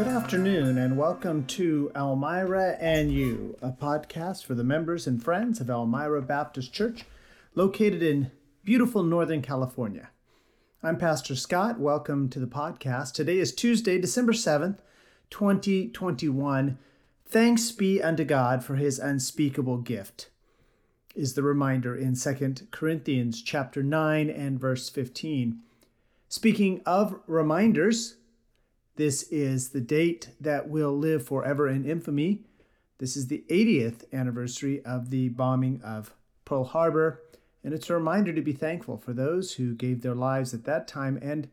Good afternoon, and welcome to Elmira and You, a podcast for the members and friends of Elmira Baptist Church, located in beautiful Northern California. I'm Pastor Scott. Welcome to the podcast. Today is Tuesday, December 7th, 2021. Thanks be unto God for his unspeakable gift, is the reminder in 2 Corinthians chapter 9 and verse 15. Speaking of reminders, this is the date that will live forever in infamy. This is the 80th anniversary of the bombing of Pearl Harbor, and it's a reminder to be thankful for those who gave their lives at that time and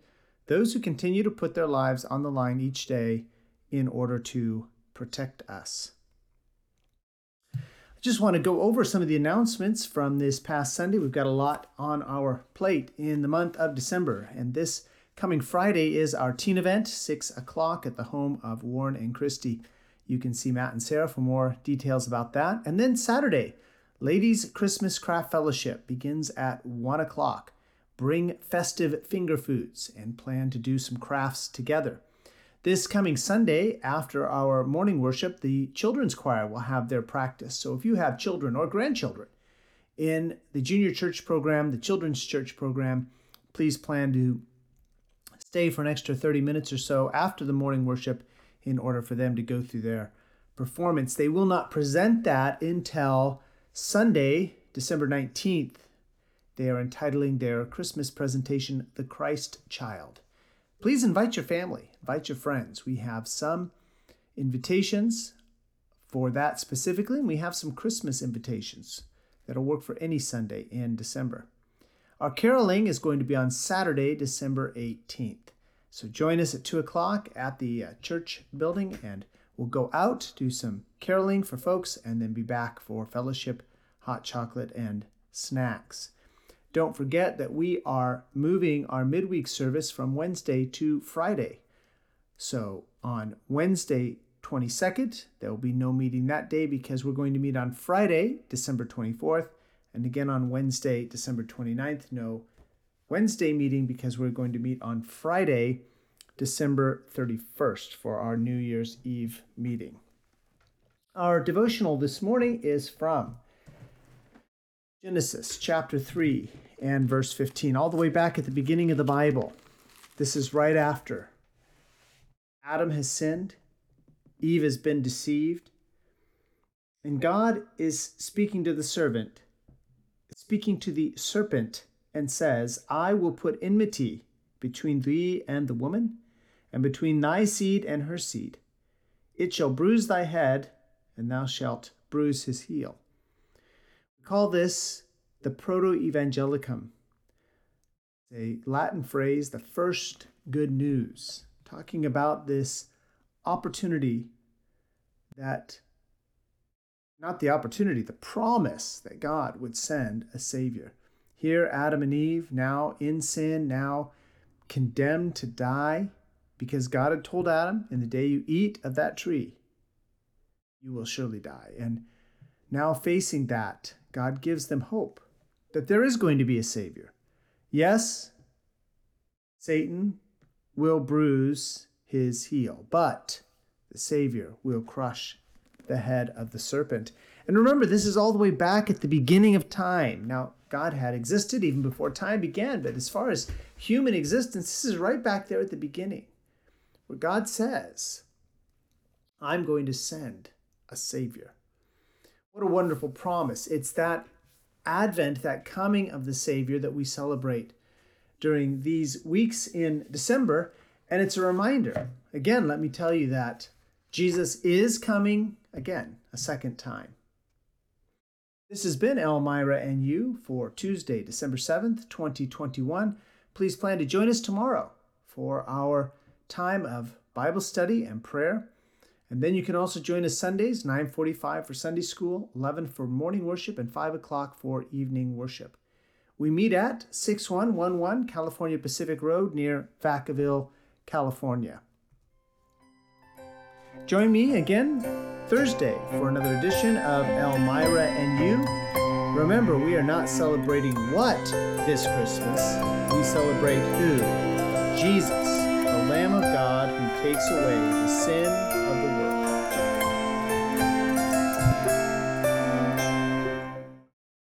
those who continue to put their lives on the line each day in order to protect us. I just want to go over some of the announcements from this past Sunday. We've got a lot on our plate in the month of December, and this Coming Friday is our teen event, 6 o'clock at the home of Warren and Christy. You can see Matt and Sarah for more details about that. And then Saturday, Ladies Christmas Craft Fellowship begins at 1 o'clock. Bring festive finger foods and plan to do some crafts together. This coming Sunday, after our morning worship, the children's choir will have their practice. So if you have children or grandchildren in the junior church program, the children's church program, please plan to stay for an extra 30 minutes or so after the morning worship in order for them to go through their performance. They will not present that until Sunday, December 19th. They are entitling their Christmas presentation The Christ Child. Please invite your family, invite your friends. We have some invitations for that specifically, and we have some Christmas invitations that'll work for any Sunday in December. Our caroling is going to be on Saturday, December 18th. So join us at 2 o'clock at the uh, church building and we'll go out, do some caroling for folks, and then be back for fellowship, hot chocolate, and snacks. Don't forget that we are moving our midweek service from Wednesday to Friday. So on Wednesday, 22nd, there will be no meeting that day because we're going to meet on Friday, December 24th, and again on Wednesday, December 29th. No Wednesday meeting because we're going to meet on Friday, December 31st for our New Year's Eve meeting. Our devotional this morning is from Genesis chapter 3 and verse 15, all the way back at the beginning of the Bible. This is right after Adam has sinned, Eve has been deceived, and God is speaking to the servant speaking to the serpent and says, I will put enmity between thee and the woman, and between thy seed and her seed. It shall bruise thy head, and thou shalt bruise his heel. We call this the Proto Evangelicum, a Latin phrase, the first good news, talking about this opportunity that not the opportunity, the promise that God would send a Savior. Here, Adam and Eve, now in sin, now condemned to die, because God had told Adam, in the day you eat of that tree, you will surely die. And now, facing that, God gives them hope that there is going to be a Savior. Yes, Satan will bruise his heel, but the Savior will crush the head of the serpent. And remember, this is all the way back at the beginning of time. Now, God had existed even before time began, but as far as human existence, this is right back there at the beginning, where God says, I'm going to send a Savior. What a wonderful promise. It's that advent, that coming of the Savior that we celebrate during these weeks in December. And it's a reminder. Again, let me tell you that Jesus is coming again a second time. This has been Elmira and you for Tuesday, December 7th, 2021. Please plan to join us tomorrow for our time of Bible study and prayer. And then you can also join us Sundays, 9:45 for Sunday school, 11 for morning worship, and 5 o'clock for evening worship. We meet at 6111 California Pacific Road near Vacaville, California. Join me again Thursday for another edition of Elmira and You. Remember, we are not celebrating what this Christmas, we celebrate who? Jesus, the Lamb of God who takes away the sin of the world.